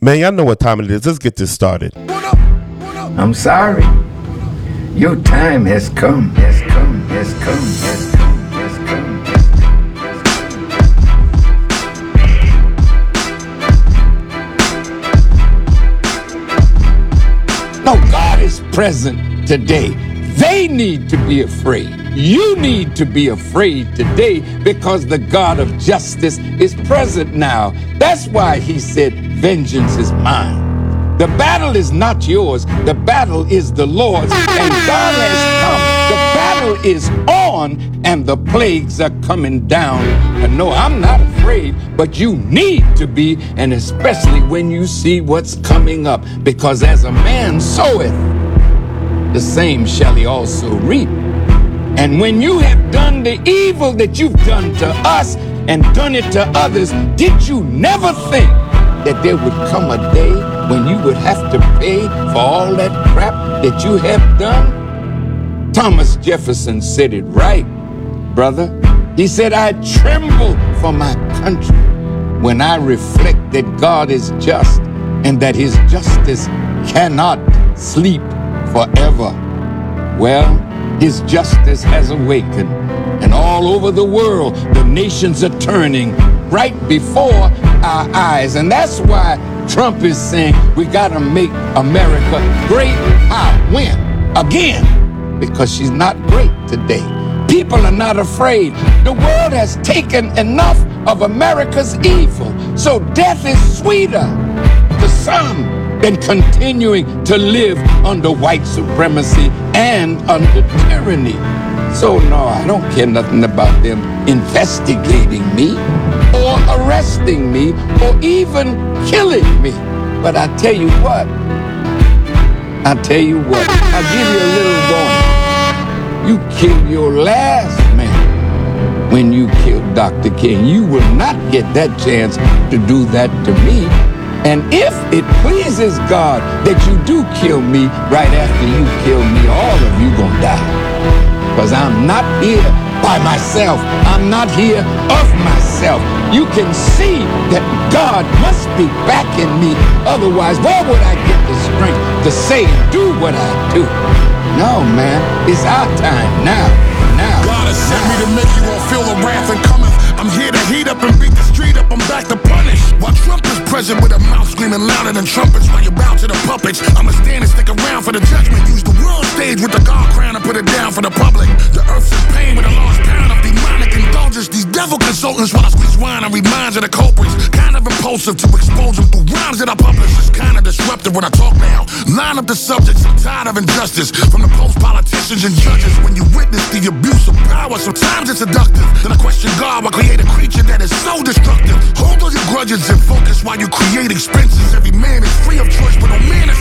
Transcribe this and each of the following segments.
Man, y'all know what time it is. Let's get this started. I'm sorry. Your time has come, has come, has come, has come. No, God is present today. They need to be afraid. You need to be afraid today because the God of justice is present now. That's why he said, Vengeance is mine. The battle is not yours, the battle is the Lord's, and God has come. The battle is on, and the plagues are coming down. And no, I'm not afraid, but you need to be, and especially when you see what's coming up, because as a man soweth, the same shall he also reap. And when you have done the evil that you've done to us and done it to others, did you never think that there would come a day when you would have to pay for all that crap that you have done? Thomas Jefferson said it right, brother. He said, I tremble for my country when I reflect that God is just and that his justice cannot sleep forever. Well, his justice has awakened, and all over the world, the nations are turning right before our eyes. And that's why Trump is saying we got to make America great. How? When? Again. Because she's not great today. People are not afraid. The world has taken enough of America's evil. So death is sweeter to some than continuing to live under white supremacy and under tyranny. So, no, I don't care nothing about them investigating me or arresting me or even killing me. But I tell you what, I tell you what, I'll give you a little warning. You kill your last man when you kill Dr. King. You will not get that chance to do that to me. And if it pleases God that you do kill me right after you kill me, all of you gonna die. Because I'm not here by myself. I'm not here of myself. You can see that God must be backing me. Otherwise, where would I get the strength to say and do what I do? No, man, it's our time now. Now. God has sent me to make you all feel the wrath and cometh. I'm here to heat up and beat the street up. I'm back to punish. While Trump present with a mouth screaming louder than trumpets while you bow to the puppets. I'ma stand and stick around for the judgment. Use the world stage with the God crown and put it down for the public. The earth's in pain with a lost pound of demonic indulgence. These devil consultants while I squeeze wine and reminds of the culprits. Kind of impulsive to expose them through rhymes that I publish. It's kind of disruptive when I talk now. Line up the subjects. I'm tired of injustice from the post politicians and judges. When you witness the abuse of power, sometimes it's seductive. Then I question God why create a creature that is so destructive. Hold all your grudges and focus while you create expenses. Every man is free of choice, but no man is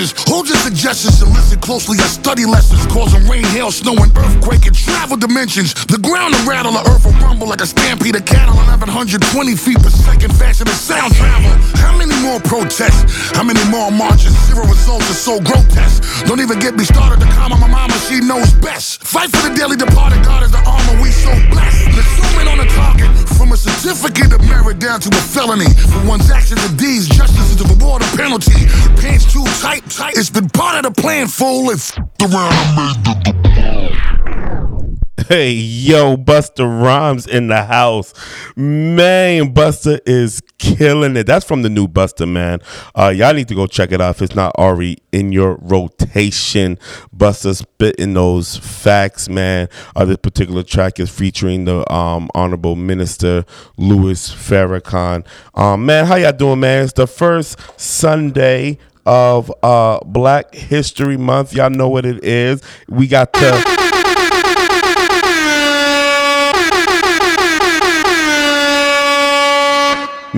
of consequences. Hold your suggestions and listen closely. I study lessons causing rain, hail, snow, and earthquake in travel dimensions. The ground will rattle, the earth will rumble like a stampede of cattle. 1120 feet per second faster than sound travel. How many more protests? How many more marches? Zero results are so grotesque. Don't even get me started to calm my mama, she knows best. Fight for the daily departed, God is the armor we so blessed. Let's zoom in on the target. From a certificate of merit down to a felony. For one's actions and deeds, justice is the reward or penalty. Pants too tight. It's been part of the plan, fool. If around the Hey, yo, Busta Rhymes in the house. Man, Busta is killing it. That's from the new Busta, man. Uh, y'all need to go check it out if it's not already in your rotation. Busta spitting those facts, man. Uh, this particular track is featuring the um, Honorable Minister Louis Farrakhan. Um, man, how y'all doing, man? It's the first Sunday of uh, Black History Month. Y'all know what it is. We got to.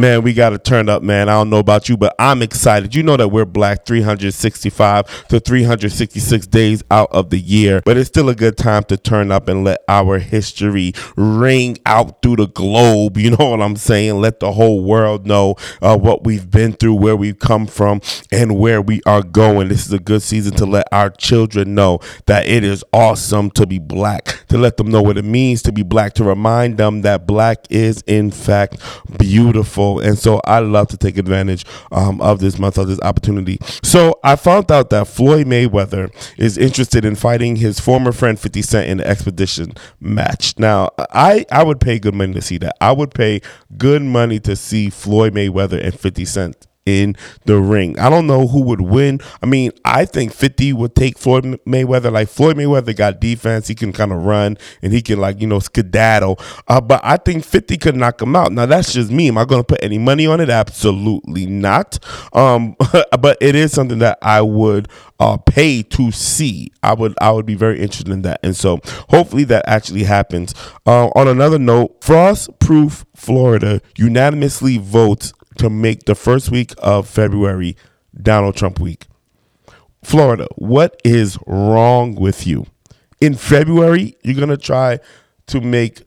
Man, we got to turn up, man. I don't know about you, but I'm excited. You know that we're black 365 to 366 days out of the year, but it's still a good time to turn up and let our history ring out through the globe. You know what I'm saying? Let the whole world know uh, what we've been through, where we've come from, and where we are going. This is a good season to let our children know that it is awesome to be black, to let them know what it means to be black, to remind them that black is, in fact, beautiful. And so I love to take advantage um, of this month, of this opportunity. So I found out that Floyd Mayweather is interested in fighting his former friend 50 Cent in an expedition match. Now, I, I would pay good money to see that. I would pay good money to see Floyd Mayweather and 50 Cent in the ring. I don't know who would win. I mean, I think 50 would take Floyd Mayweather. Like Floyd Mayweather got defense. He can kind of run and he can like, you know, skedaddle. Uh, but I think 50 could knock him out. Now that's just me. Am I going to put any money on it? Absolutely not. Um, but it is something that I would uh, pay to see. I would I would be very interested in that. And so hopefully that actually happens. Uh, on another note, Frostproof Florida unanimously votes to make the first week of February Donald Trump week. Florida, what is wrong with you? In February, you're gonna try to make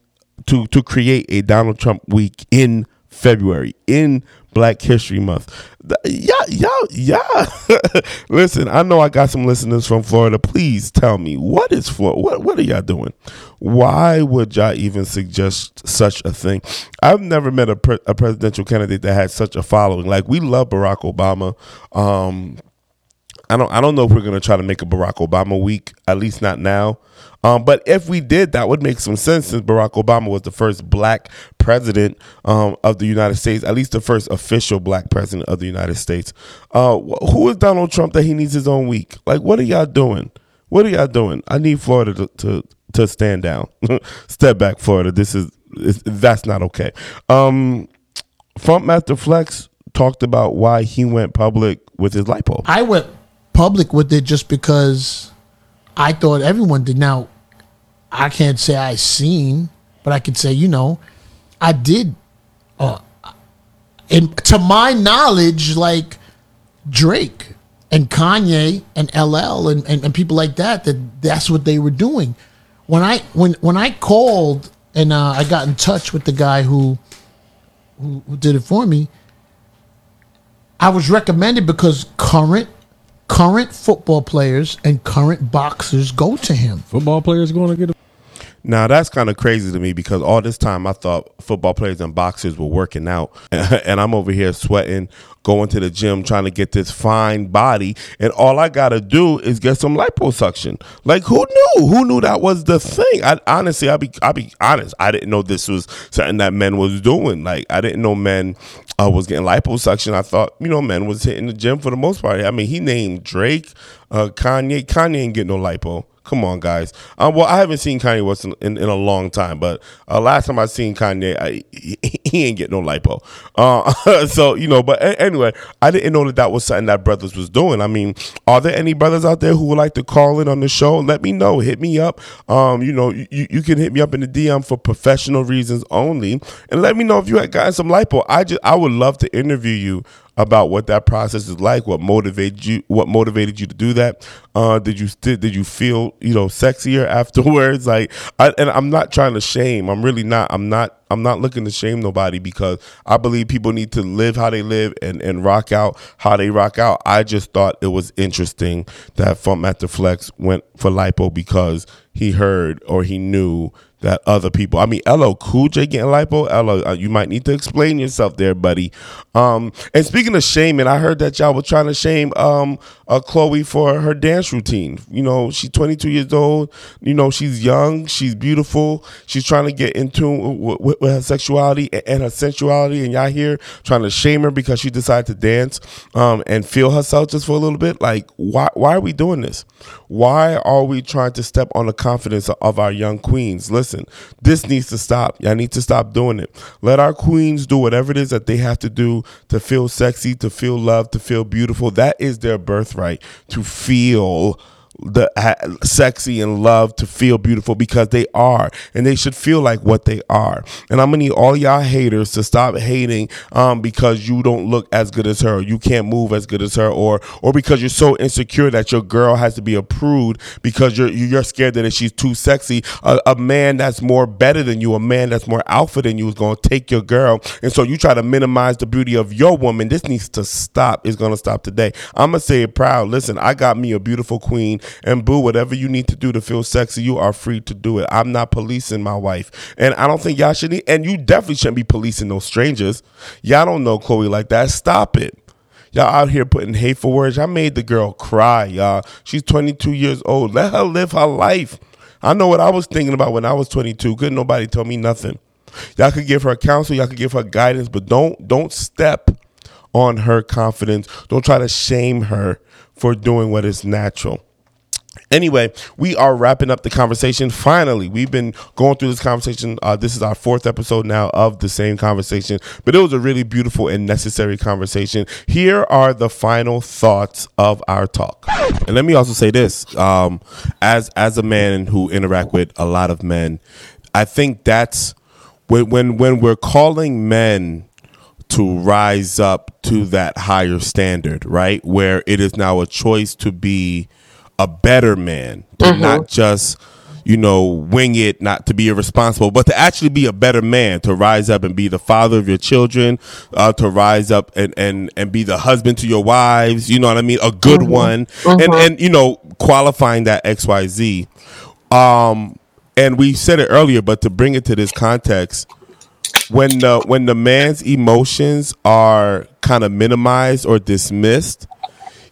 to to create a Donald Trump week in February in Black History Month. Yeah, yeah, yeah. Listen, I know I got some listeners from Florida. Please tell me what is Florida? What what are y'all doing? Why would y'all even suggest such a thing? I've never met a, pre- a presidential candidate that had such a following. Like we love Barack Obama. Um, I don't I don't know if we're gonna try to make a Barack Obama week. At least not now. Um, but if we did, that would make some sense since Barack Obama was the first black president um, of the United States, at least the first official black president of the United States. Uh, who is Donald Trump that he needs his own week? Like, what are y'all doing? What are y'all doing? I need Florida to to, to stand down, step back, Florida. This is that's not okay. Um, Funkmaster Flex talked about why he went public with his lipo. I went public with it just because I thought everyone did. Now, I can't say I seen, but I could say, you know, I did. Uh, and to my knowledge, like Drake and Kanye and LL and, and, and, people like that, that that's what they were doing. When I when when I called and uh, I got in touch with the guy who, who who did it for me, I was recommended because current current football players and current boxers go to him. Football players going to get a now that's kind of crazy to me because all this time I thought football players and boxers were working out, and I'm over here sweating, going to the gym, trying to get this fine body, and all I gotta do is get some liposuction. Like who knew? Who knew that was the thing? I honestly, I be I be honest, I didn't know this was something that men was doing. Like I didn't know men uh, was getting liposuction. I thought you know men was hitting the gym for the most part. I mean, he named Drake, uh, Kanye. Kanye ain't getting no lipo. Come on, guys. Um, well, I haven't seen Kanye West in, in, in a long time, but uh, last time I seen Kanye, I, he, he, ain't get no lipo. Uh, so you know, but a- anyway, I didn't know that that was something that brothers was doing. I mean, are there any brothers out there who would like to call in on the show? Let me know. Hit me up. Um, you know, you, you can hit me up in the DM for professional reasons only, and let me know if you had gotten some lipo. I just I would love to interview you about what that process is like, what motivated you, what motivated you to do that. Uh, did you did, did you feel you know sexier afterwards? Like, I, and I'm not trying to shame. I'm really not. I'm not. I'm not looking to shame nobody because I believe people need to live how they live and, and rock out how they rock out. I just thought it was interesting that Funkmaster Flex went for lipo because he heard or he knew that other people. I mean, LL Cool J getting lipo. LL, uh, you might need to explain yourself there, buddy. Um, and speaking of shaming, I heard that y'all were trying to shame um, uh, Chloe for her dance routine. You know, she's 22 years old. You know, she's young. She's beautiful. She's trying to get into with, with her sexuality and her sensuality. And y'all here trying to shame her because she decided to dance um, and feel herself just for a little bit. Like, why? Why are we doing this? Why are we trying to step on the confidence of our young queens? Listen, this needs to stop. Y'all need to stop doing it. Let our queens do whatever it is that they have to do to feel sexy, to feel loved, to feel beautiful. That is their birthright to feel the uh, sexy and love to feel beautiful because they are and they should feel like what they are. And i'm gonna need all y'all haters to stop hating um, because you don't look as good as her you can't move as good as her or or because you're so insecure that your girl has to be approved because you're you're scared that if she's too sexy a, a man that's more better than you a man that's more alpha than you is gonna take your girl. And so you try to minimize the beauty of your woman. This needs to stop. It's gonna stop today. I'm gonna say it proud. Listen i got me a beautiful queen And boo, whatever you need to do to feel sexy, you are free to do it. I'm not policing my wife. And I don't think y'all should, need, and you definitely shouldn't be policing those strangers. Y'all don't know Chloe like that. Stop it. Y'all out here putting hateful words. I made the girl cry, y'all. She's 22 years old. Let her live her life. I know what I was thinking about when I was 22. Couldn't nobody tell me nothing. Y'all could give her counsel, y'all could give her guidance, but don't don't step on her confidence. Don't try to shame her for doing what is natural. Anyway, we are wrapping up the conversation. Finally, we've been going through this conversation. Uh, this is our fourth episode now of the same conversation, but it was a really beautiful and necessary conversation. Here are the final thoughts of our talk. And let me also say this: um, as as a man who interact with a lot of men, I think that's when when when we're calling men to rise up to that higher standard, right? Where it is now a choice to be a better man, to mm-hmm. not just you know, wing it, not to be irresponsible, but to actually be a better man, to rise up and be the father of your children, uh, to rise up and, and, and be the husband to your wives, you know what I mean? A good mm-hmm. one. Mm-hmm. And, and, you know, qualifying that XYZ. Um, and we said it earlier, but to bring it to this context, when the when the man's emotions are kind of minimized or dismissed,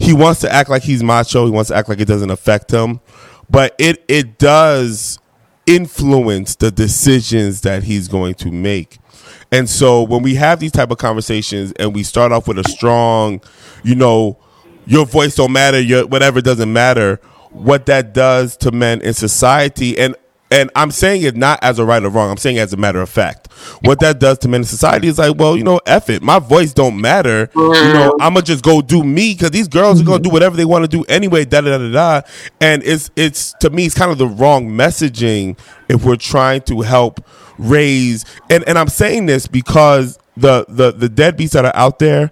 he wants to act like he's macho. He wants to act like it doesn't affect him, but it it does influence the decisions that he's going to make. And so when we have these type of conversations and we start off with a strong, you know, your voice don't matter, your whatever doesn't matter, what that does to men in society and and I'm saying it not as a right or wrong. I'm saying as a matter of fact. What that does to men in society is like, well, you know, F it. My voice don't matter. You know, I'm gonna just go do me because these girls are gonna do whatever they want to do anyway. Da da da da. And it's it's to me, it's kind of the wrong messaging if we're trying to help raise. And and I'm saying this because the the the deadbeats that are out there,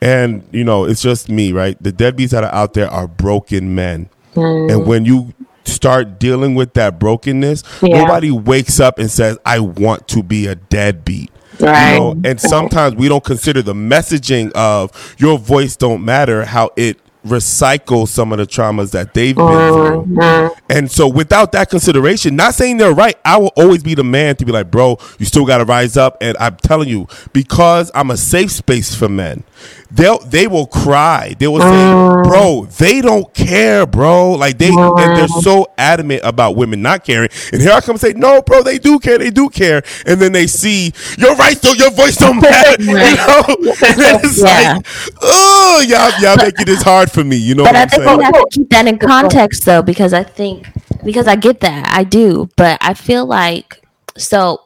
and you know, it's just me, right? The deadbeats that are out there are broken men. Mm. And when you start dealing with that brokenness, yeah. nobody wakes up and says, I want to be a deadbeat. Right. You know, and sometimes we don't consider the messaging of your voice don't matter, how it recycle some of the traumas that they've been through. Mm-hmm. And so without that consideration, not saying they're right, I will always be the man to be like, bro, you still gotta rise up. And I'm telling you, because I'm a safe space for men, they'll they will cry. They will say, mm. "Bro, they don't care, bro." Like they and they're mm. so adamant about women not caring. And here I come and say, "No, bro, they do care. They do care." And then they see, "You're right, though. Your voice don't matter." you know, and it's yeah. like, "Oh, y'all, y'all making this hard for me." You know, but I I'm think we have to keep that in context, though, because I think because I get that I do, but I feel like so.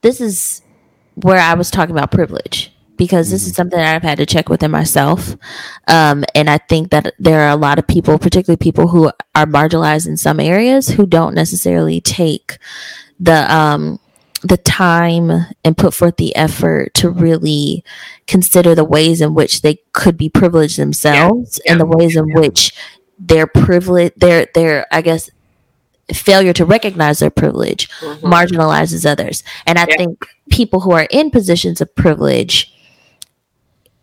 This is where I was talking about privilege because this is mm-hmm. something that I've had to check within myself. Um, and I think that there are a lot of people, particularly people who are marginalized in some areas, who don't necessarily take the um, the time and put forth the effort to really consider the ways in which they could be privileged themselves yeah. and the ways in which their privilege, their their I guess failure to recognize their privilege mm-hmm. marginalizes others. And I yeah. think people who are in positions of privilege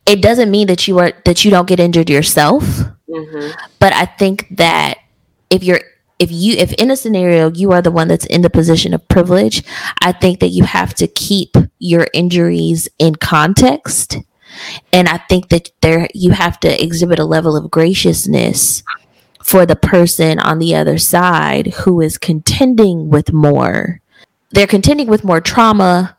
it doesn't mean that you are that you don't get injured yourself mm-hmm. but i think that if you're if you if in a scenario you are the one that's in the position of privilege i think that you have to keep your injuries in context. And i think that there you have to exhibit a level of graciousness for the person on the other side who is contending with more. They're contending with more trauma.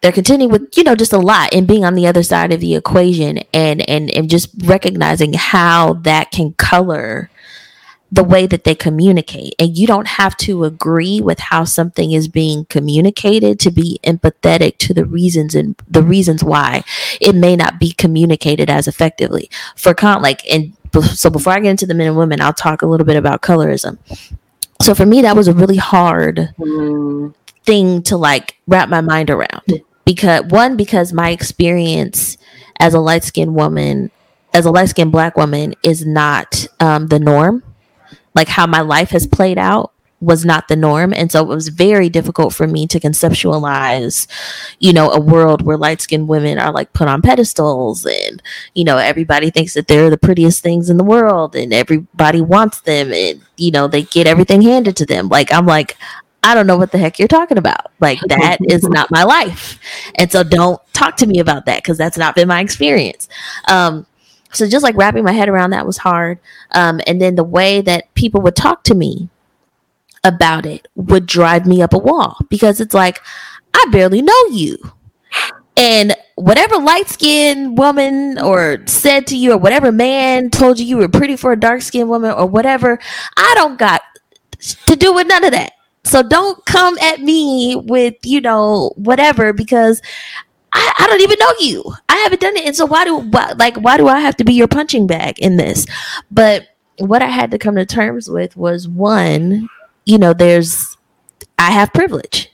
They're contending with you know just a lot and being on the other side of the equation and and and just recognizing how that can color the way that they communicate. And you don't have to agree with how something is being communicated to be empathetic to the reasons and the reasons why it may not be communicated as effectively. For con like and so before i get into the men and women i'll talk a little bit about colorism. So for me that was a really hard thing to like wrap my mind around. Because one because my experience as a light skinned woman as a light skinned black woman is not um, the norm like how my life has played out was not the norm and so it was very difficult for me to conceptualize you know a world where light skinned women are like put on pedestals and you know everybody thinks that they're the prettiest things in the world and everybody wants them and you know they get everything handed to them like i'm like I don't know what the heck you're talking about. Like that is not my life. And so don't talk to me about that because that's not been my experience. Um, so just like wrapping my head around that was hard. Um, and then the way that people would talk to me about it would drive me up a wall because it's like, I barely know you. And whatever light skinned woman or said to you, or whatever man told you you were pretty for a dark skinned woman, or whatever, I don't got to do with none of that. So don't come at me with, you know, whatever, because I, I, don't even know you. I haven't done it. And so why do why, like why do I have to be your punching bag in this? But what I had to come to terms with was one, you know, there's I have privilege.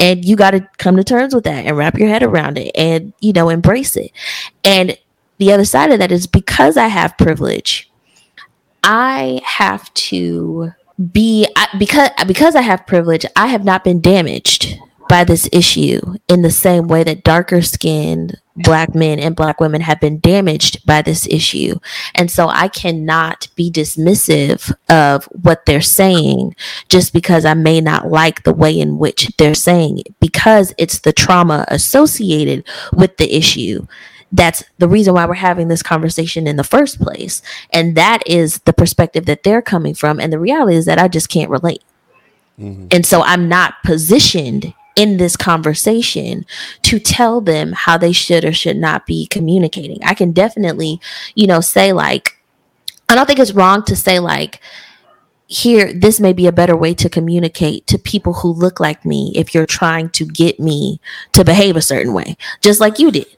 And you got to come to terms with that and wrap your head around it and, you know, embrace it. And the other side of that is because I have privilege, I have to be I, because because I have privilege, I have not been damaged by this issue in the same way that darker skinned black men and black women have been damaged by this issue. And so I cannot be dismissive of what they're saying just because I may not like the way in which they're saying it because it's the trauma associated with the issue. That's the reason why we're having this conversation in the first place. And that is the perspective that they're coming from. And the reality is that I just can't relate. Mm-hmm. And so I'm not positioned in this conversation to tell them how they should or should not be communicating. I can definitely, you know, say like, I don't think it's wrong to say like, here, this may be a better way to communicate to people who look like me if you're trying to get me to behave a certain way, just like you did.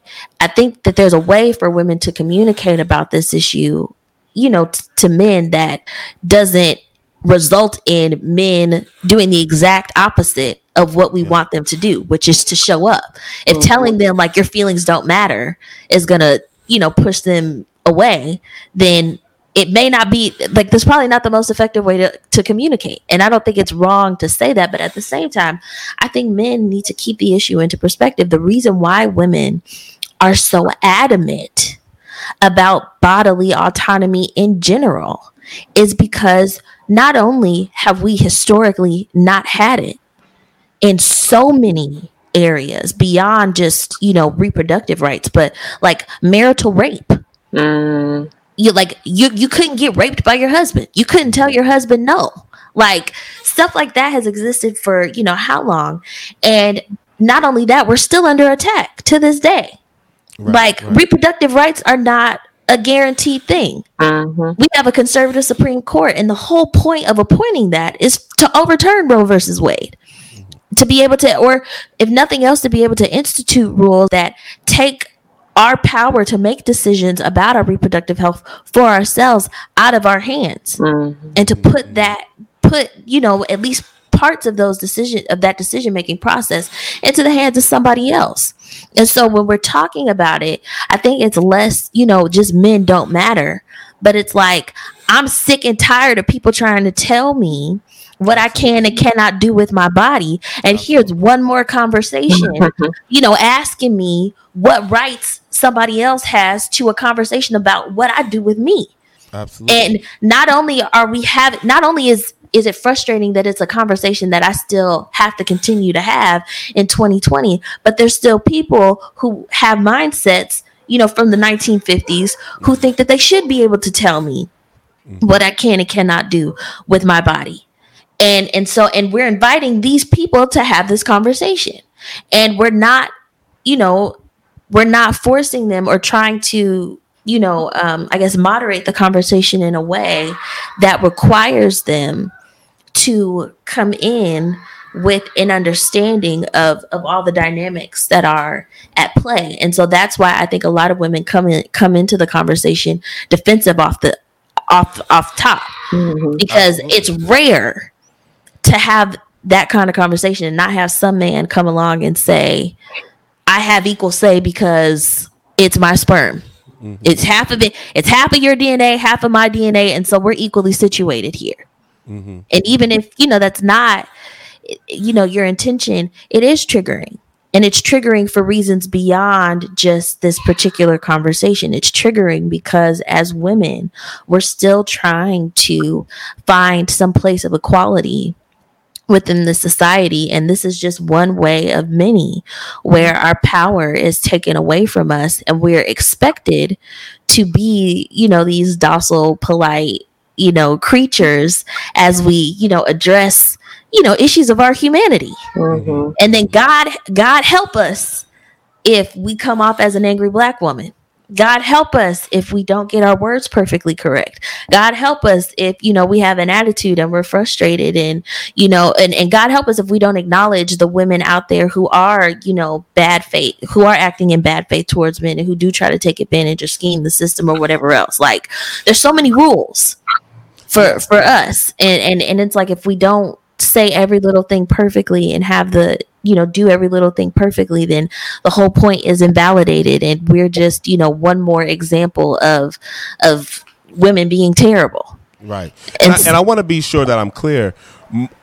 I think that there's a way for women to communicate about this issue, you know, t- to men that doesn't result in men doing the exact opposite of what we want them to do, which is to show up. If mm-hmm. telling them like your feelings don't matter is gonna, you know, push them away, then it may not be like that's probably not the most effective way to, to communicate. And I don't think it's wrong to say that, but at the same time, I think men need to keep the issue into perspective. The reason why women are so adamant about bodily autonomy in general is because not only have we historically not had it, in so many areas beyond just you know reproductive rights but like marital rape mm. you like you you couldn't get raped by your husband you couldn't tell your husband no like stuff like that has existed for you know how long and not only that we're still under attack to this day right, like right. reproductive rights are not a guaranteed thing. Mm-hmm. We have a conservative Supreme Court, and the whole point of appointing that is to overturn Roe versus Wade to be able to, or if nothing else, to be able to institute rules that take our power to make decisions about our reproductive health for ourselves out of our hands mm-hmm. and to put that put you know at least parts of those decision of that decision making process into the hands of somebody else and so when we're talking about it i think it's less you know just men don't matter but it's like i'm sick and tired of people trying to tell me what I can and cannot do with my body. And here's one more conversation, you know, asking me what rights somebody else has to a conversation about what I do with me. Absolutely. And not only are we having, not only is is it frustrating that it's a conversation that I still have to continue to have in 2020, but there's still people who have mindsets, you know, from the 1950s who think that they should be able to tell me mm-hmm. what I can and cannot do with my body and and so and we're inviting these people to have this conversation. And we're not you know we're not forcing them or trying to you know um, i guess moderate the conversation in a way that requires them to come in with an understanding of of all the dynamics that are at play. And so that's why i think a lot of women come in come into the conversation defensive off the off off top. Mm-hmm. because it's rare to have that kind of conversation and not have some man come along and say, I have equal say because it's my sperm. Mm-hmm. It's half of it, it's half of your DNA, half of my DNA, and so we're equally situated here. and even if you know that's not you know your intention it is triggering and it's triggering for reasons beyond just this particular conversation it's triggering because as women we're still trying to find some place of equality within the society and this is just one way of many where our power is taken away from us and we're expected to be you know these docile polite you know creatures as we you know address you know issues of our humanity. Mm-hmm. And then god god help us if we come off as an angry black woman god help us if we don't get our words perfectly correct. God help us if you know we have an attitude and we're frustrated and you know and, and god help us if we don't acknowledge the women out there who are you know bad faith who are acting in bad faith towards men and who do try to take advantage or scheme the system or whatever else. Like there's so many rules for for us. And and and it's like if we don't say every little thing perfectly and have the you know do every little thing perfectly then the whole point is invalidated and we're just you know one more example of of women being terrible Right. And, And I, I want to be sure that I'm clear.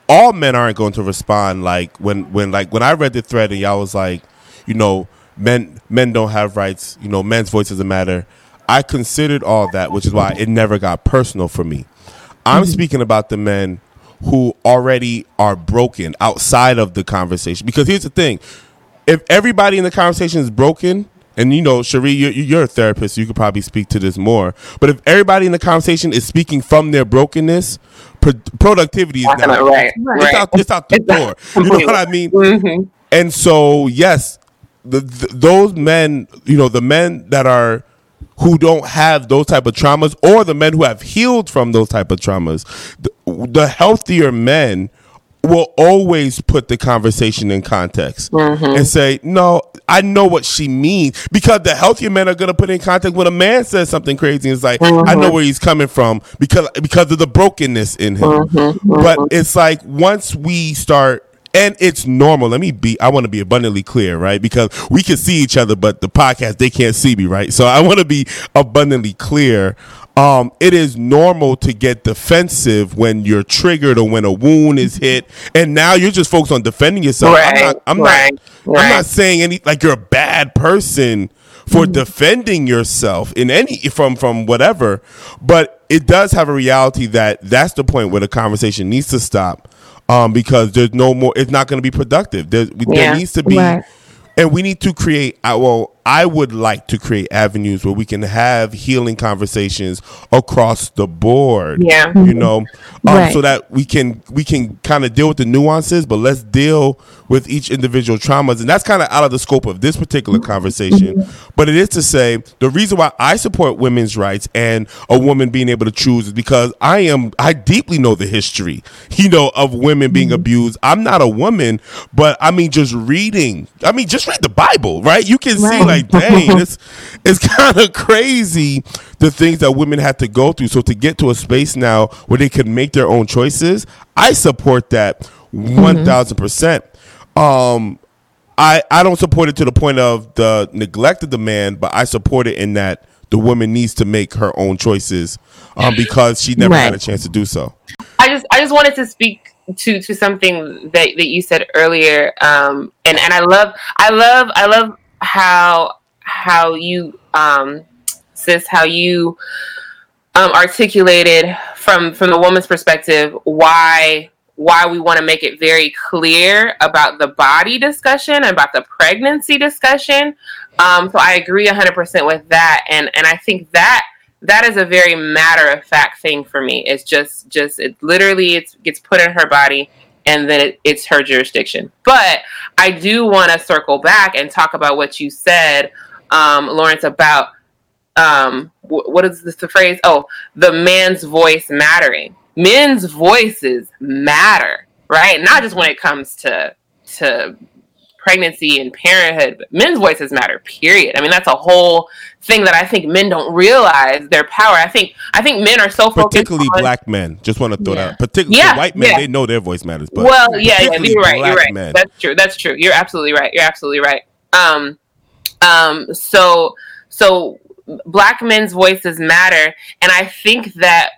All men aren't going to respond like when when like when I read the thread and y'all was like, you know, men men don't have rights. You know, men's voice doesn't matter. I considered all that, which is why it never got personal for me. I'm mm-hmm. speaking about the men who already are broken outside of the conversation. Because here's the thing: if everybody in the conversation is broken, and you know, Cheri, you're, you're a therapist, so you could probably speak to this more. But if everybody in the conversation is speaking from their brokenness, pro- productivity is Not right, It's right. out, it's out the door. You know what I mean? Mhm. And so, yes, the, th those men, you know, the men that are who don't have those type of traumas, or the men who have healed from those type of traumas, the, the healthier men will always put the conversation in context mm-hmm. and say, "No, I know what she means." Because the healthier men are going to put in context when a man says something crazy. It's like, "I know mm-hmm. where he's coming from because because of the brokenness in him." Mm-hmm. But it's like once we start and it's normal. Let me be. I want to be abundantly clear, right? Because we can see each other, but the podcast they can't see me, right? So I want to be abundantly clear. Um, it is normal to get defensive when you're triggered or when a wound is hit, and now you're just focused on defending yourself. I'm Right, not. I'm right, not. I'm not saying any like you're a bad person for defending yourself in any from from whatever, but it does have a reality that that's the point where the conversation needs to stop um, because there's no more. It's not going to be productive. There, there needs to be, Right. and we need to create. I well, I would like to create avenues where we can have healing conversations across the board. Yeah. you know, um, Right. so that we can we can kind of deal with the nuances, but let's deal with each individual traumas, and that's kind of out of the scope of this particular conversation. But it is to say the reason why I support women's rights and a woman being able to choose is because I am I deeply know the history, you know, of women being abused. I'm not a woman, but I mean, just reading. I mean, just read the Bible, right? You can see Right. Like, dang, it's it's kind of crazy the things that women have to go through. So to get to a space now where they can make their own choices, I support that one percent. Um, I I don't support it to the point of the neglect of the man, but I support it in that the woman needs to make her own choices um, because she never had a chance to do so. I just I just wanted to speak to to something that that you said earlier. Um and and I love I love I love how how you um sis how you um articulated from from the woman's perspective why why we want to make it very clear about the body discussion about the pregnancy discussion um so I agree 100% with that and and I think that that is a very matter of fact thing for me. It's just just it literally it gets put in her body and then it, it's her jurisdiction. But I do want to circle back and talk about what you said, um, Lawrence, about um, wh- what is this the phrase? Oh, the man's voice mattering. Men's voices matter, right? Not just when it comes to to pregnancy and parenthood, but men's voices matter. Period. I mean, that's a whole thing that I think men don't realize their power. I think I think men are so focused Particularly on, black men. Just want to throw that. Out. Particularly Yeah, white men, yeah. they know their voice matters. But well, yeah, yeah, you're right. You're right. men. That's true. That's true. You're absolutely right. You're absolutely right. Um, um, so, so black men's voices matter, and I think that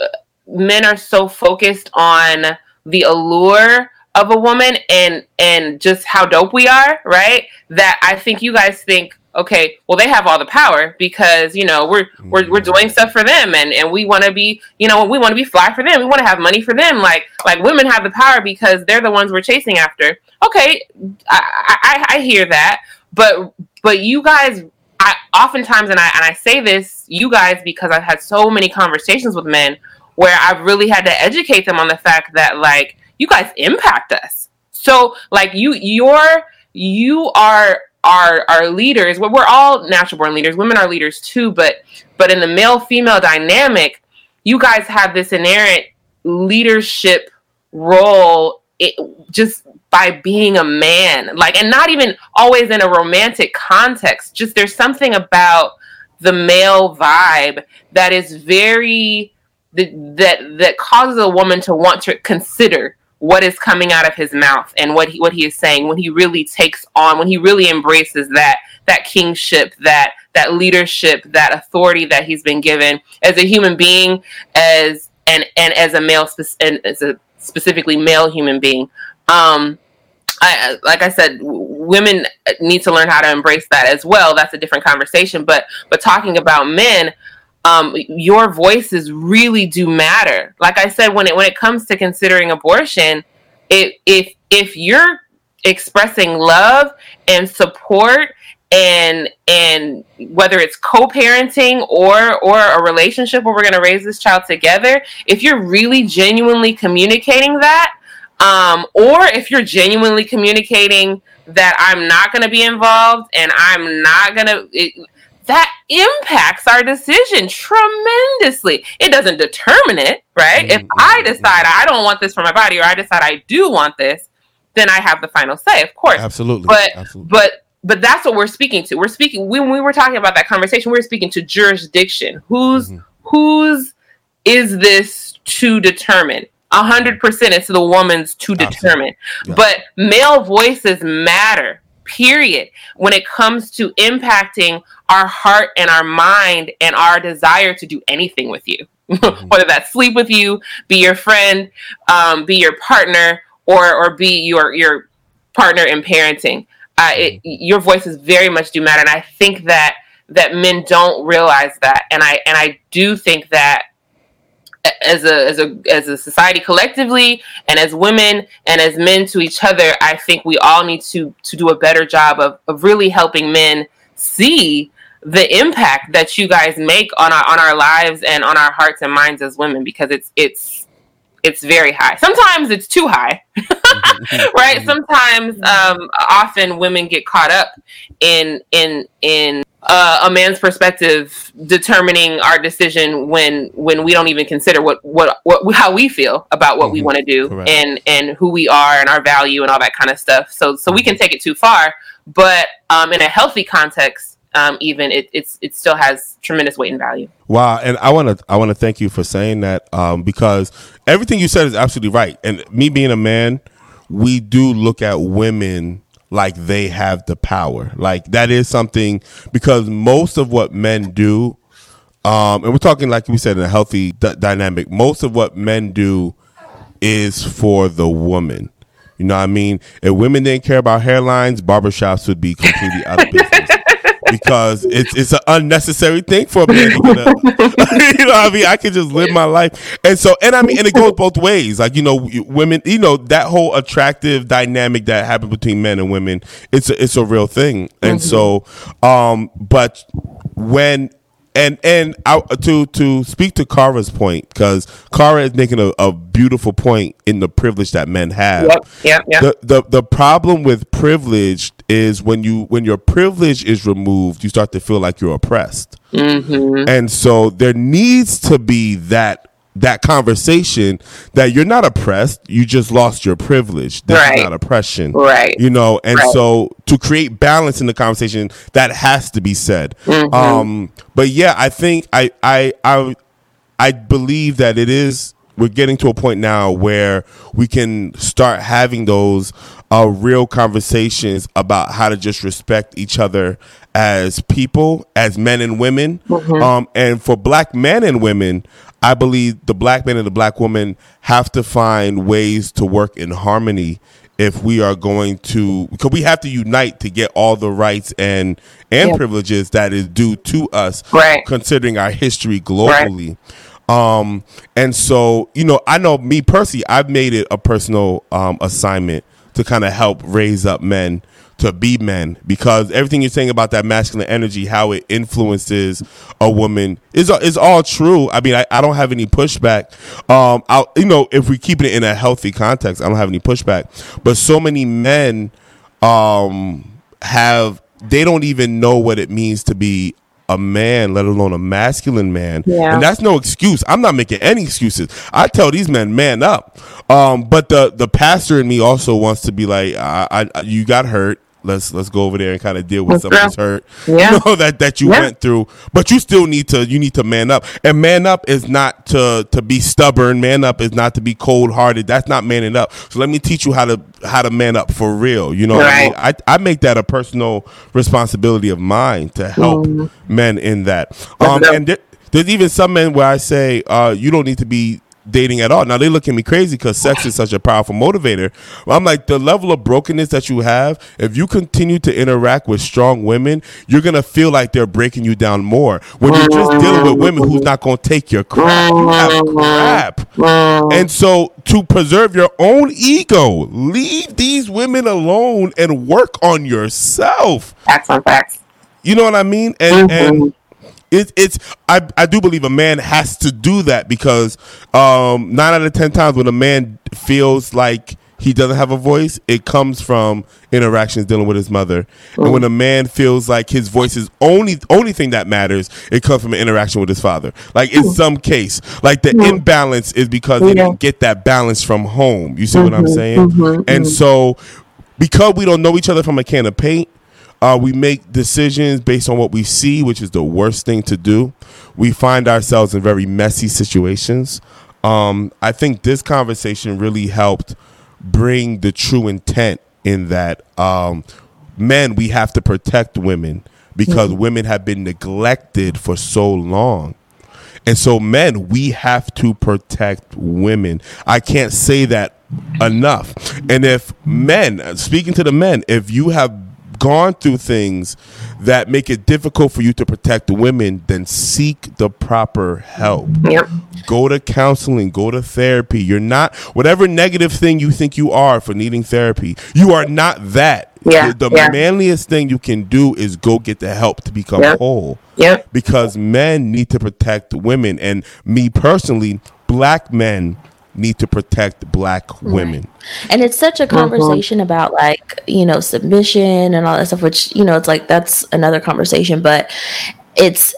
uh, men are so focused on the allure of a woman and and just how dope we are, right? That I think you guys think, okay, well they have all the power because you know we're we're, we're mm-hmm. doing stuff for them and and we want to be you know we want to be fly for them. We want to have money for them. Like like women have the power because they're the ones we're chasing after. Okay, I I, I hear that, but but you guys. I oftentimes and I and I say this you guys because I've had so many conversations with men where I've really had to educate them on the fact that like you guys impact us. So like you you're you are our our leaders. Well, we're all natural born leaders. Women are leaders too, but but in the male female dynamic, you guys have this inherent leadership role it, just by being a man like and not even always in a romantic context just there's something about the male vibe that is very that, that causes a woman to want to consider what is coming out of his mouth and what he what he is saying when he really takes on when he really embraces that that kingship that that leadership that authority that he's been given as a human being as and and as a male and as a specifically male human being um I, like I said, women need to learn how to embrace that as well. That's a different conversation. But but talking about men, um, your voices really do matter. Like I said, when it when it comes to considering abortion, if if if you're expressing love and support and and whether it's co-parenting or or a relationship where we're going to raise this child together if you're really genuinely communicating that um, or if you're genuinely communicating that i'm not going to be involved and i'm not going to that impacts our decision tremendously. It doesn't determine it, right? Mm-hmm. If I decide I don't want this for my body or I decide I do want this, then I have the final say, of course. Absolutely. But Absolutely. but but that's what we're speaking to. We're speaking when we were talking about that conversation, we are speaking to jurisdiction. Whose mm-hmm. whose is this to determine? A hundred percent it's the woman's to determine. Yeah. But male voices matter period when it comes to impacting our heart and our mind and our desire to do anything with you mm-hmm. whether that's sleep with you be your friend um, be your partner or or be your your partner in parenting uh, it, mm-hmm. your voices very much do matter and i think that that men don't realize that and i and i do think that as a as a as a society collectively and as women and as men to each other i think we all need to to do a better job of, of really helping men see the impact that you guys make on our on our lives and on our hearts and minds as women because it's it's it's very high. Sometimes it's too high right? Sometimes um often women get caught up in in in uh, a man's perspective determining our decision when when we don't even consider what what, what how we feel about what mm-hmm. we want to do Correct. and and who we are and our value and all that kind of stuff so so we can take it too far but um, in a healthy context um, even it, it's it still has tremendous weight and value wow and i want to i want to thank you for saying that um, because everything you said is absolutely right and me being a man we do look at women like they have the power. Like that is something because most of what men do, um, and we're talking like we said in a healthy d- dynamic. Most of what men do is for the woman. You know what I mean? If women didn't care about hairlines, barbershops would be completely out of business because it's it's an unnecessary thing for a man. To get a, you know, I mean, I can just live my life, and so and I mean, and it goes both ways. Like you know, women, you know, that whole attractive dynamic that happens between men and women, it's a, it's a real thing, and mm-hmm. so, um, but when and and I, to to speak to Kara's point because Kara is making a, a, beautiful point in the privilege that men have. Yep, yep, yep. The, the the problem with privilege is when you when your privilege is removed, you start to feel like you're oppressed. Mm-hmm. And so there needs to be that that conversation that you're not oppressed, you just lost your privilege. That's right. not oppression. Right. You know, and right. so to create balance in the conversation, that has to be said. Mm-hmm. Um, but yeah, I think I I I I believe that it is we're getting to a point now where we can start having those uh, real conversations about how to just respect each other as people, as men and women. Um, and for black men and women, I believe the black man and the black woman have to find ways to work in harmony if we are going to because we have to unite to get all the rights and and Yeah. privileges that is due to us Right. considering our history globally um and so you know i know me personally i've made it a personal um assignment to kind of help raise up men to be men. Because everything you're saying about that masculine energy how it influences a woman is is all true. I mean i, I don't have any pushback. Um i you know if we keep it in a healthy context i don't have any pushback. But so many men um have they don't even know what it means to be a man, let alone a masculine man. Yeah. And that's no excuse. I'm not making any excuses. I tell these men, man up. Um, but the the pastor in me also wants to be like, I, I you got hurt. Let's let's go over there and kind of deal with some of this hurt. Yeah. You know that that you Yeah. went through. But you still need to you need to man up. And man up is not to to be stubborn. Man up is not to be cold hearted. That's not manning up. So let me teach you how to how to man up for real. You know what I mean? I, I make that a personal responsibility of mine to help men in that. Um, and there, there's even some men where I say, uh, you don't need to be dating at all. Now they look at me crazy because sex is such a powerful motivator. I'm like, the level of brokenness that you have, if you continue to interact with strong women, you're gonna feel like they're breaking you down more. When you're just dealing with women who's not gonna take your crap, you have crap. And so to preserve your own ego, leave these women alone and work on yourself. Facts on facts. You know what I mean? And and mm-hmm. It, it's I, I do believe a man has to do that because um, nine out of ten times when a man feels like he doesn't have a voice, it comes from interactions dealing with his mother. And when a man feels like his voice is only only thing that matters, it comes from an interaction with his father. Like in some case, like the imbalance is because he didn't get that balance from home. You see what I'm mm-hmm. saying? Mm-hmm. And mm-hmm. so because we don't know each other from a can of paint, uh, we make decisions based on what we see, which is the worst thing to do. We find ourselves in very messy situations. Um, I think this conversation really helped bring the true intent in that um, men, we have to protect women because women have been neglected for so long. And so, men, we have to protect women. I can't say that enough. And if men, speaking to the men, if you have gone through things that make it difficult for you to protect women, then seek the proper help. Yep. Go to counseling, go to therapy. You're not, whatever negative thing you think you are for needing therapy, you are not that. Yeah, The, the yeah. manliest thing you can do is go get the help to become Yep. whole Yep. because men need to protect women and me personally black men need to protect black women. And it's such a conversation about like, you know, submission and all that stuff, which, you know, it's like that's another conversation, but it's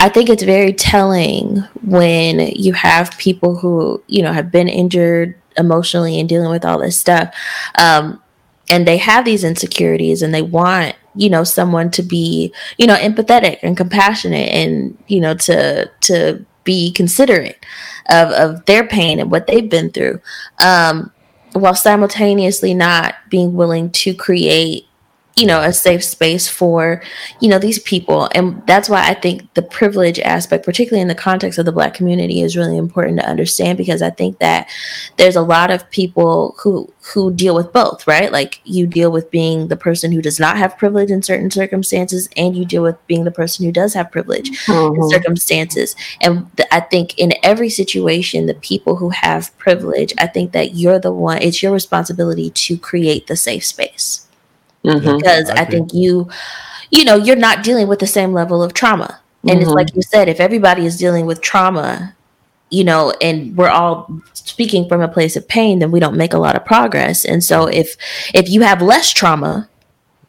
I think it's very telling when you have people who, you know, have been injured emotionally and dealing with all this stuff. Um, and they have these insecurities and they want you know someone to be you know empathetic and compassionate and you know to to be considerate of of their pain and what they've been through. Um while simultaneously not being willing to create you know a safe space for you know these people. And that's why i think the privilege aspect particularly in the context of the black community is really important to understand because i think that there's a lot of people who who deal with both right? Like you deal with being the person who does not have privilege in certain circumstances and you deal with being the person who does have privilege in mm-hmm. circumstances. And th- i think in every situation the people who have privilege i think that you're the one it's your responsibility to create the safe space Mm-hmm. because I I, think you, you know, you're not dealing with the same level of trauma. And it's mm-hmm. like you said, if everybody is dealing with trauma, you know, and we're all speaking from a place of pain, then we don't make a lot of progress. And so mm-hmm. if if you have less trauma,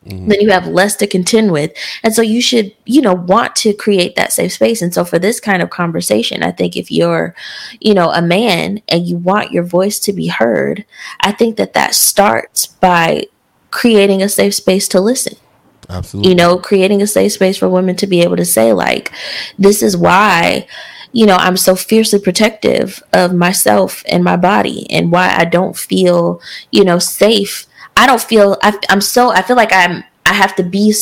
then you have less to contend with. And so you should, you know, want to create that safe space. And so for this kind of conversation, I think if you're, you know, a man and you want your voice to be heard, I think that that starts by creating a safe space to listen Absolutely. You know, creating a safe space for women to be able to say, like, this is why, you know, I'm so fiercely protective of myself and my body and why I don't feel, you know, safe. I don't feel, I, I'm so, I feel like I'm, I have to be,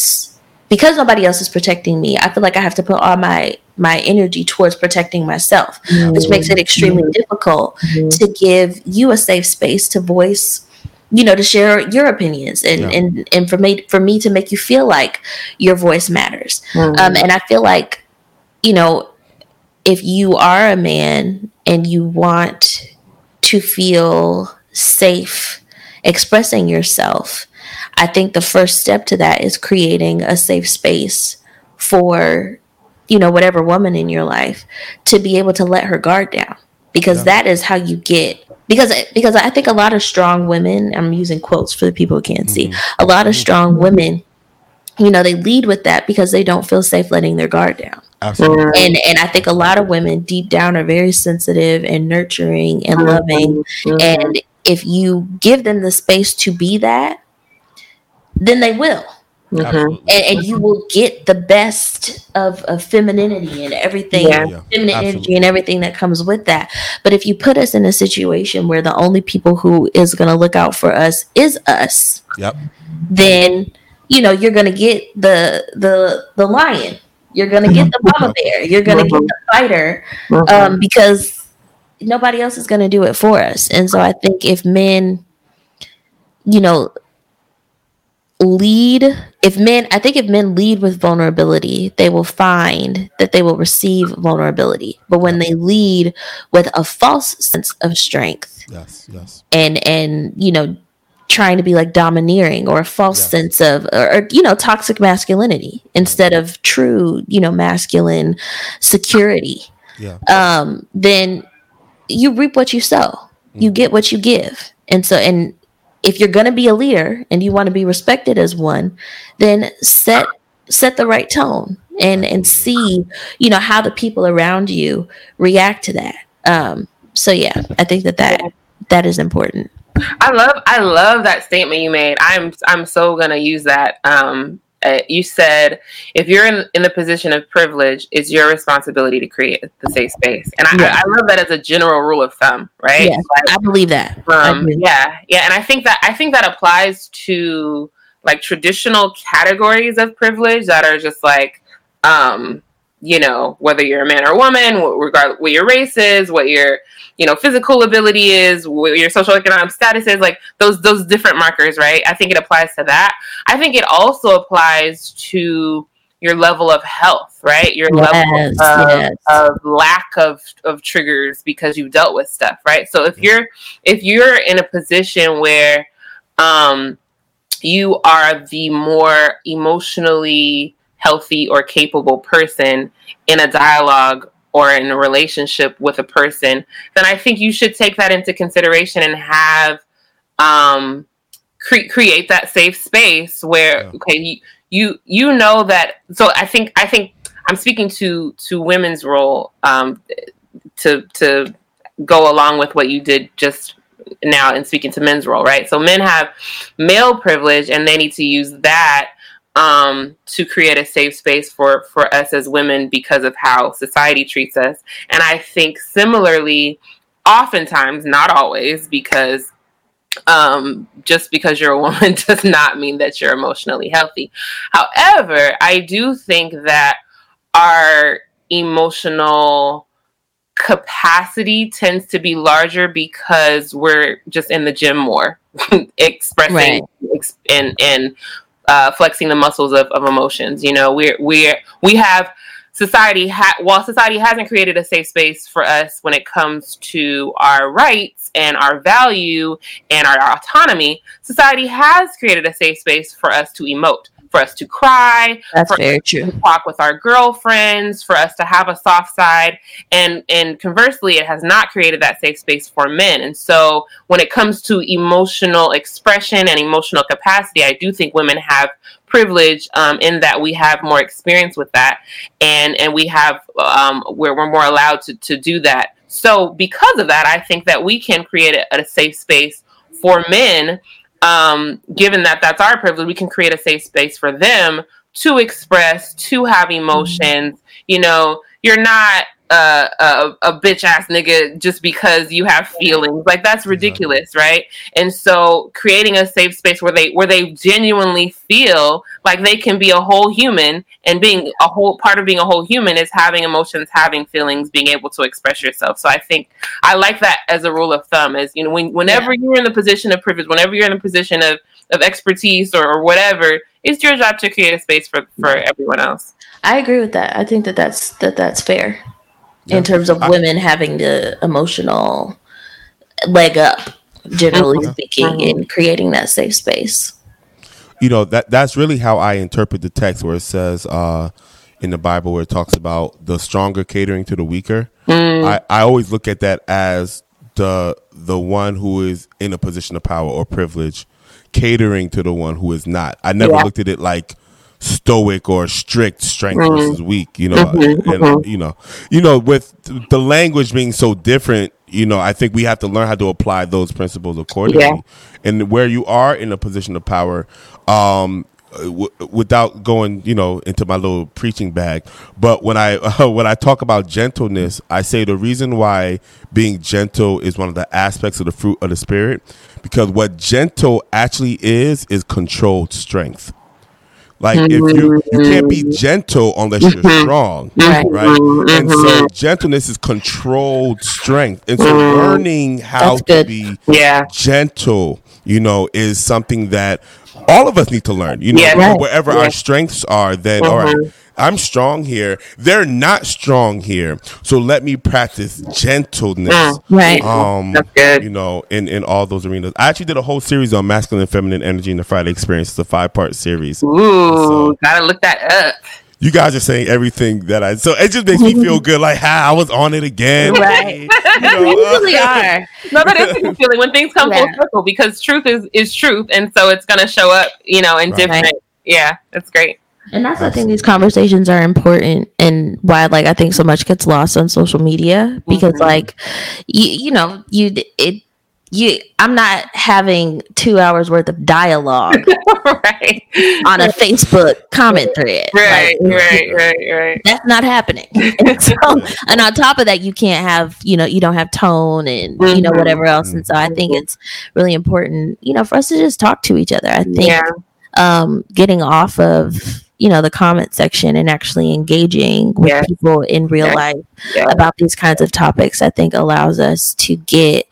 because nobody else is protecting me, I feel like I have to put all my, my energy towards protecting myself, mm-hmm. which makes it extremely mm-hmm. difficult mm-hmm. to give you a safe space to voice you know to share your opinions and yeah. and and for me for me to make you feel like your voice matters mm-hmm. um, and i feel like you know if you are a man and you want to feel safe expressing yourself i think the first step to that is creating a safe space for you know whatever woman in your life to be able to let her guard down because yeah. that is how you get because because I think a lot of strong women, I'm using quotes for the people who can't see, mm-hmm. a lot of strong women, you know, they lead with that because they don't feel safe letting their guard down. Absolutely. And and I think a lot of women deep down are very sensitive and nurturing and loving. Mm-hmm. And if you give them the space to be that, then they will. Mm-hmm. And, and, you will get the best of, of femininity and everything, yeah. feminine Absolutely. energy and everything that comes with that. But if you put us in a situation where the only people who is going to look out for us is us, yep. then you know you're going to get the the the lion, you're going to get the mama bear, you're going to get the fighter, um, mm-hmm. because nobody else is going to do it for us. And so I think if men, you know, lead if men i think if men lead with vulnerability they will find that they will receive vulnerability but when they lead with a false sense of strength yes yes and and you know trying to be like domineering or a false yes. sense of or, or, you know toxic masculinity instead of true you know masculine security yeah. um then you reap what you sow mm-hmm. you get what you give and so and if you're going to be a leader and you want to be respected as one, then set set the right tone and and see you know how the people around you react to that. Um, so yeah, I think that that that is important. I love I love that statement you made. I'm I'm so gonna use that. Um, uh, you said if you're in, in the position of privilege, it's your responsibility to create the safe space. And I, yeah. I, I love that as a general rule of thumb, right? Yeah, like, I believe that. Um, believe yeah, yeah, and I think that I think that applies to like traditional categories of privilege that are just like um you know, whether you're a man or a woman, regard what your race is, what your you know physical ability is, what your social economic status is, like those those different markers, right? I think it applies to that. I think it also applies to your level of health, right? Your yes, level of, yes. of, lack of of triggers because you've dealt with stuff, right? So if you're if you're in a position where um you are the more emotionally healthy or capable person in a dialogue or in a relationship with a person, then I think you should take that into consideration and have um, cre- create that safe space where yeah. okay you, you you know that. So I think I think I'm speaking to to women's role um, to to go along with what you did just now in speaking to men's role, right? So men have male privilege and they need to use that um, to create a safe space for for us as women because of how society treats us. And I think similarly, oftentimes, not always, because um, just because you're a woman does not mean that you're emotionally healthy. However, I do think that our emotional capacity tends to be larger because we're just in the gym more expressing right. and and uh, flexing the muscles of, of emotions. You know, we're we're we have society ha- while society hasn't created a safe space for us when it comes to our rights and our value and our, our autonomy, society has created a safe space for us to emote for us to cry, That's for very true. to talk with our girlfriends, for us to have a soft side. And and conversely, it has not created that safe space for men. And so when it comes to emotional expression and emotional capacity, I do think women have privilege um, in that we have more experience with that and and we have um, where we're more allowed to, to do that so because of that i think that we can create a, a safe space for men um, given that that's our privilege, we can create a safe space for them to express, to have emotions. You know, you're not a, a, a bitch ass nigga just because you have feelings. Like that's ridiculous, right? And so creating a safe space where they where they genuinely feel like they can be a whole human and being a whole part of being a whole human is having emotions, having feelings, being able to express yourself. So I think I like that as a rule of thumb as you know when, whenever you're in the position of privilege, whenever you're in the position of of expertise or, or whatever, it's your job to create a space for for everyone else. I agree with that. I think that that's that that's fair in terms of I- women having the emotional leg up, generally Mm-hmm. speaking, in creating that safe space. you know that that's really how I interpret the text where it says uh, in the Bible where it talks about the stronger catering to the weaker. I, I always look at that as the the one who is in a position of power or privilege catering to the one who is not. I never Yeah. looked at it like stoic or strict strength mm-hmm. versus weak you know mm-hmm. and mm-hmm. you know you know with the language being so different you know i think we have to learn how to apply those principles accordingly. Yeah. and where you are in a position of power um w- without going you know into my little preaching bag but when i when i talk about gentleness i say the reason why being gentle is one of the aspects of the fruit of the spirit because what gentle actually is is controlled strength like if you you can't be mm-hmm. gentle unless you're mm-hmm. strong, Right. right? Mm-hmm. And so gentleness is controlled strength. And so learning how to be Yeah. gentle, you know, is something that all of us need to learn. You know, Yeah. Right. wherever Yeah. our strengths are, then all right, I'm strong here. They're not strong here. So let me practice gentleness. Mm. Right. Um, That's good. You know, in, in all those arenas. I actually did a whole series on masculine and feminine energy in the Friday experience. It's a five part series. Ooh, So- gotta look that up. You guys are saying everything that I so it just makes me feel good. Like, ha, I was on it again. Right. You know, You uh, really are. No, that is a good feeling when things come full circle because truth is is truth, and so it's gonna show up, you know, in Right. different. Yeah, that's great. And that's I think these conversations are important and why like I think so much gets lost on social media because like you you know you it you I'm not having 2 hours worth of dialogue right, on a Facebook comment thread. right, Like, right, right, right. That's not happening. And so, and on top of that, you can't have, you know, you don't have tone and, you know, Mhm. whatever else. And so I think it's really important, you know, for us to just talk to each other. I think Yeah, um, getting off of you know the comment section and actually engaging with Yeah. people in real Yeah. life Yeah. about these kinds of topics i think allows us to get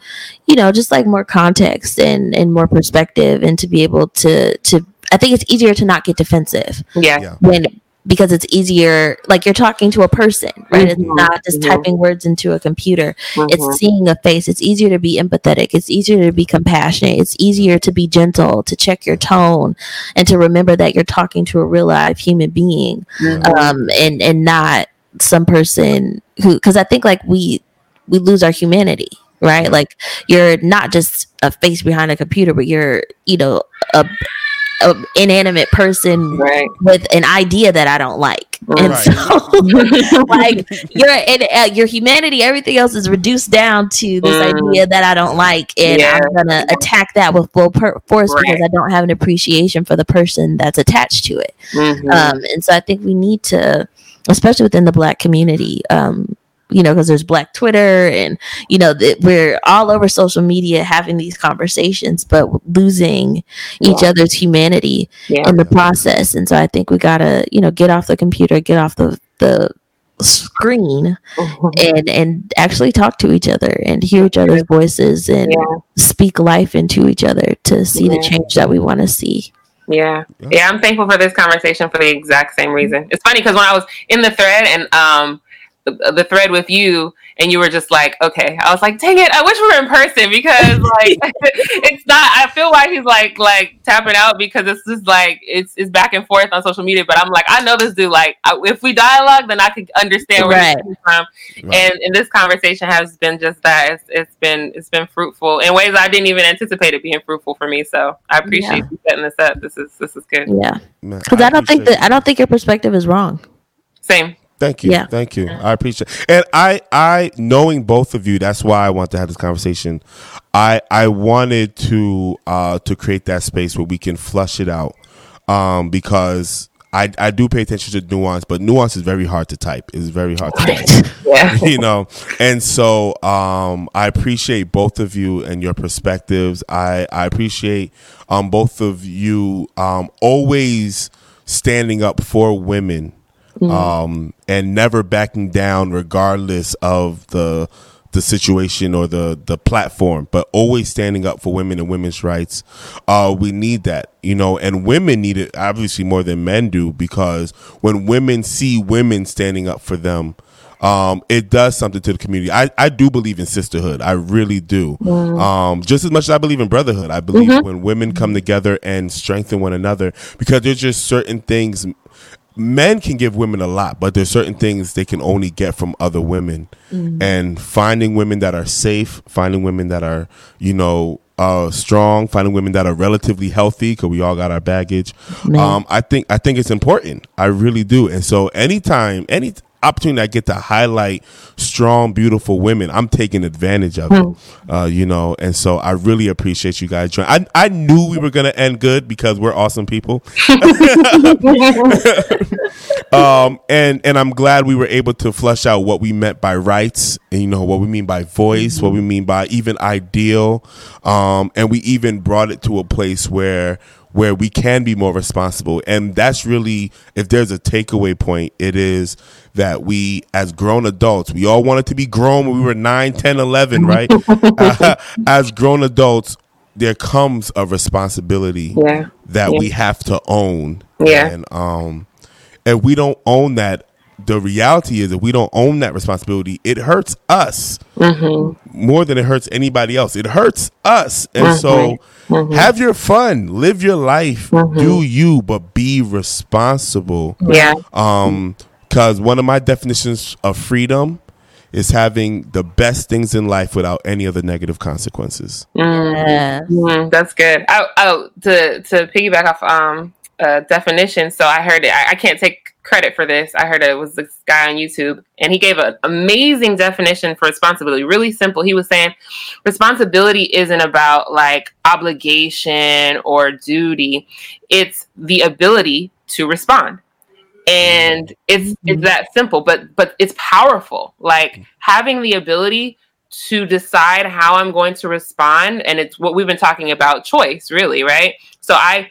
you know just like more context and and more perspective and to be able to to i think it's easier to not get defensive yeah, Yeah. when because it's easier like you're talking to a person right it's Mhm. not just Mhm. typing words into a computer Mhm. it's seeing a face it's easier to be empathetic it's easier to be compassionate it's easier to be gentle to check your tone and to remember that you're talking to a real live human being Mhm. um and and not some person who because i think like we we lose our humanity right like you're not just a face behind a computer but you're you know a, a inanimate person right. with an idea that I don't like. And so like your and, uh, your humanity, everything else is reduced down to this Mm. idea that I don't like, and Yeah. I'm gonna attack that with full per- force because I don't have an appreciation for the person that's attached to it. Mhm. Um, and so I think we need to, especially within the Black community, um, you know, because there's Black Twitter and you know that we're all over social media having these conversations, but losing each Yeah. other's humanity yeah. in the process. And so I think we gotta, you know, get off the computer, get off the the screen and and actually talk to each other and hear each other's voices and Yeah. speak life into each other to see the change that we want to see. Yeah. Yeah, I'm thankful for this conversation for the exact same reason. It's funny because when I was in the thread and um the, the thread with you and you were just like, okay, I was like, dang it, I wish we were in person because like it's not I feel like he's like like tapping out because it's just like it's it's back and forth on social media, but I'm like, I know this dude like I, if we dialogue then I could understand where Right. he's coming from. Right. And and this conversation has been just that. It's it's been it's been fruitful in ways I didn't even anticipate it being fruitful for me. So I appreciate you setting this up. This is this is good. Yeah, because I, don't think that I don't think your perspective is wrong. Same. Thank you. Yeah. Thank you. I appreciate it. And I I knowing both of you, that's why I want to have this conversation. I I wanted to uh to create that space where we can flush it out. Um because I, I do pay attention to nuance, but nuance is very hard to type. It's very hard to type. Yeah. you know and so um i appreciate both of you and your perspectives i i appreciate um both of you um always standing up for women um and never backing down regardless of the the situation or the the platform but always standing up for women and women's rights uh we need that you know and women need it obviously more than men do because when women see women standing up for them um, it does something to the community. I, I do believe in sisterhood. I really do. Um, just as much as I believe in brotherhood, I believe when women come together and strengthen one another because there's just certain things men can give women a lot, but there's certain things they can only get from other women. And finding women that are safe, finding women that are, you know, uh, strong, finding women that are relatively healthy, because we all got our baggage. Um, I think I think it's important. I really do. And so anytime, any opportunity I get to highlight strong, beautiful women, I'm taking advantage of it. Uh, you know, and so I really appreciate you guys joining. I I knew we were gonna end good because we're awesome people. um, and and I'm glad we were able to flush out what we meant by rights, and you know what we mean by voice, what we mean by even ideal, um, and we even brought it to a place where where we can be more responsible, and that's really if there's a takeaway point, it is that we as grown adults, we all wanted to be grown when we were 9, 10, 11, right? as grown adults, there comes a responsibility Yeah. that Yeah. we have to own. Yeah. And um if we don't own that, the reality is if we don't own that responsibility, it hurts us Mm-hmm. more than it hurts anybody else. It hurts us. And so Mm-hmm. have your fun, live your life, do you, but be responsible. Yeah. Um, because one of my definitions of freedom is having the best things in life without any of the negative consequences. Yeah. Mhm, that's good. Oh, oh, to to piggyback off um uh, definition. So I heard it. I, I can't take credit for this. I heard it was this guy on YouTube, and he gave an amazing definition for responsibility. Really simple. He was saying responsibility isn't about like obligation or duty. It's the ability to respond. And it's it's that simple, but but it's powerful. Like having the ability to decide how I'm going to respond, and it's what we've been talking about choice, really, right? So I,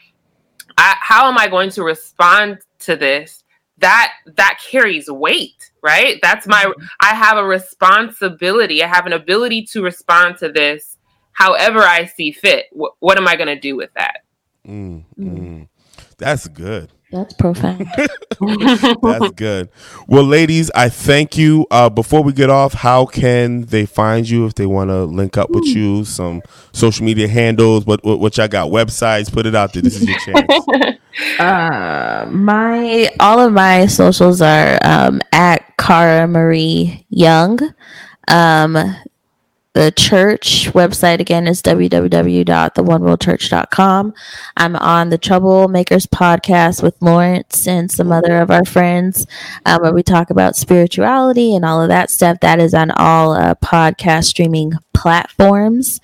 I how am I going to respond to this? That that carries weight, right? That's my I have a responsibility. I have an ability to respond to this however I see fit. Wh- what am I going to do with that? Mm, mm. That's good. That's profound. That's good. Well, ladies, I thank you. Uh, before we get off, how can they find you if they want to link up with you? Some social media handles. What what, what y'all got? Websites? Put it out there. This is your chance. Uh, my all of my socials are um, at Kara Marie Young. Um, the church website again is www.theonerulechurch.com. I'm on the Troublemakers podcast with Lawrence and some other of our friends, um, where we talk about spirituality and all of that stuff. That is on all uh, podcast streaming platforms.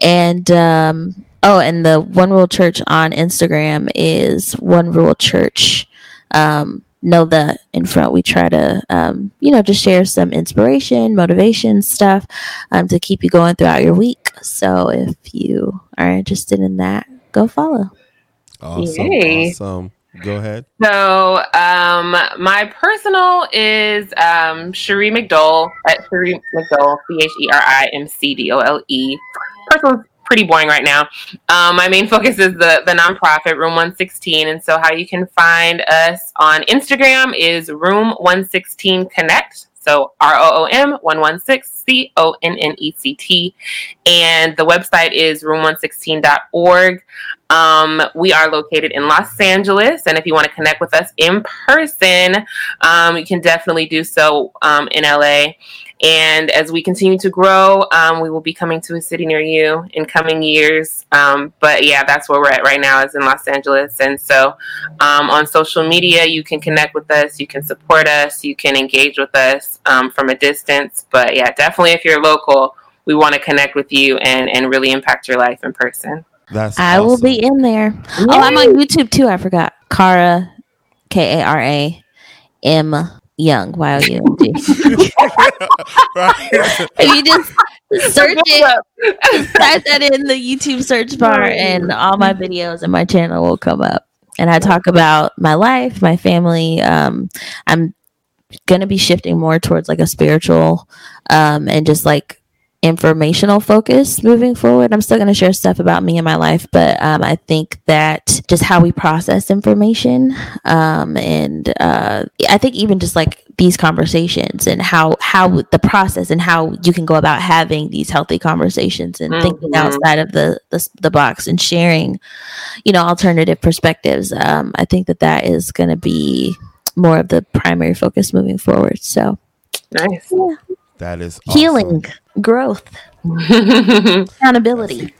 And um, oh, and the One Rule Church on Instagram is One Rule Church. Um, know the in front. We try to, um, you know, just share some inspiration, motivation stuff um, to keep you going throughout your week. So if you are interested in that, go follow. Awesome. Yay. Awesome. Go ahead. So um, my personal is um, Cheri McDole at Cheri McDole, C H E R I M C D O L E. Personal is pretty boring right now. Um, my main focus is the the nonprofit Room One Sixteen, and so how you can find us on Instagram is Room One Sixteen Connect. So R O O M one one six C O N N E C T, and the website is room116.org. Um, we are located in Los Angeles, and if you want to connect with us in person, um, you can definitely do so um, in LA. And as we continue to grow, um, we will be coming to a city near you in coming years. Um, but yeah, that's where we're at right now, is in Los Angeles. And so um, on social media, you can connect with us, you can support us, you can engage with us um, from a distance. But yeah, definitely if you're local, we want to connect with you and, and really impact your life in person. That's I will be in there. Oh, I'm on YouTube too. I forgot. Kara, K A R A M Young. Y O U N G. If you just search it, type that in the YouTube search bar, and all my videos and my channel will come up. And I talk about my life, my family. Um, I'm gonna be shifting more towards like a spiritual, um, and just like informational focus moving forward. I'm still going to share stuff about me and my life, but um, I think that just how we process information, um, and uh, I think even just like these conversations and how how the process and how you can go about having these healthy conversations and thinking Mhm. outside of the, the the box and sharing, you know, alternative perspectives. Um, I think that that is going to be more of the primary focus moving forward. So Nice. That is awesome. healing, growth, accountability.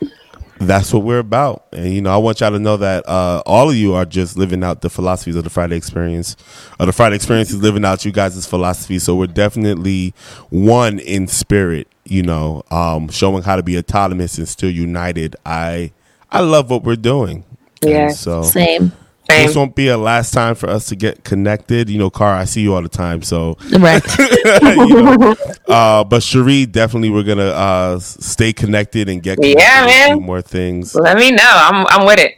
That's what we're about. And you know, I want y'all to know that uh, all of you are just living out the philosophies of the Friday experience. Or the Friday experience is living out you guys' philosophy. So we're definitely one in spirit, you know, um, showing how to be autonomous and still united. I I love what we're doing. And Yeah. So Same. Same. this won't be a last time for us to get connected. You know, Car, I see you all the time. So Right. you know. Uh, but Cheri, definitely we're gonna uh, stay connected and get connected Yeah, and man. do more things. Let me know. I'm I'm with it.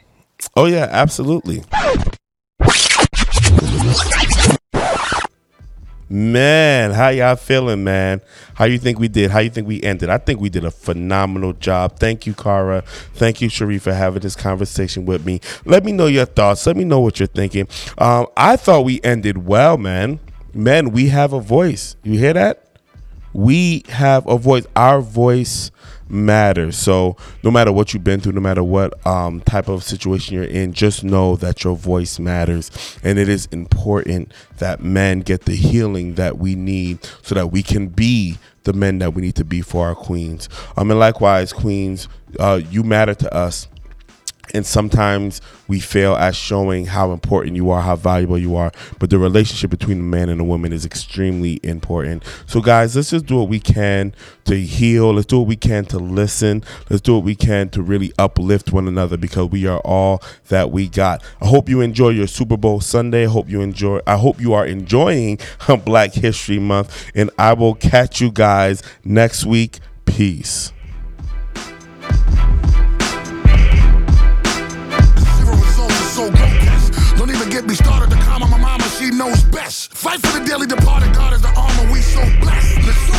Oh yeah, absolutely. Man, how y'all feeling, man? How you think we did? How you think we ended? I think we did a phenomenal job. Thank you, Kara. Thank you, Cheri, for having this conversation with me. Let me know your thoughts. Let me know what you're thinking. Um, I thought we ended well, man. Man, we have a voice. You hear that? we have a voice our voice matters so no matter what you've been through no matter what um, type of situation you're in just know that your voice matters. And it is important that men get the healing that we need so that we can be the men that we need to be for our queens. Um, and likewise queens uh, you matter to us and sometimes we fail at showing how important you are, how valuable you are. But the relationship between the man and the woman is extremely important. So, guys, let's just do what we can to heal. Let's do what we can to listen. Let's do what we can to really uplift one another because we are all that we got. I hope you enjoy your Super Bowl Sunday. I hope you enjoy. I hope you are enjoying Black History Month, and I will catch you guys next week. Peace. Get me started. The karma, my mama, she knows best. Fight for the daily departed. God is the armor we so blessed. Let's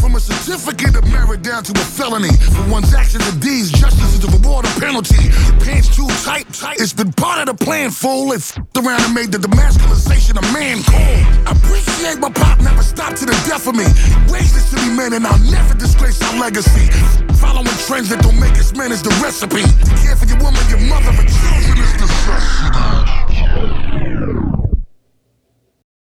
from a certificate of merit down to a felony. For one's actions and deeds, justice is the reward or penalty. Your pants too tight, tight. It's been part of the plan, fool. It f***ed around and made the demasculization of man cool. I appreciate my pop never stopped to the death of me. He raised us to be men and I'll never disgrace our legacy. Following trends that don't make us men is the recipe. To care for your woman, your mother, and children is the recipe.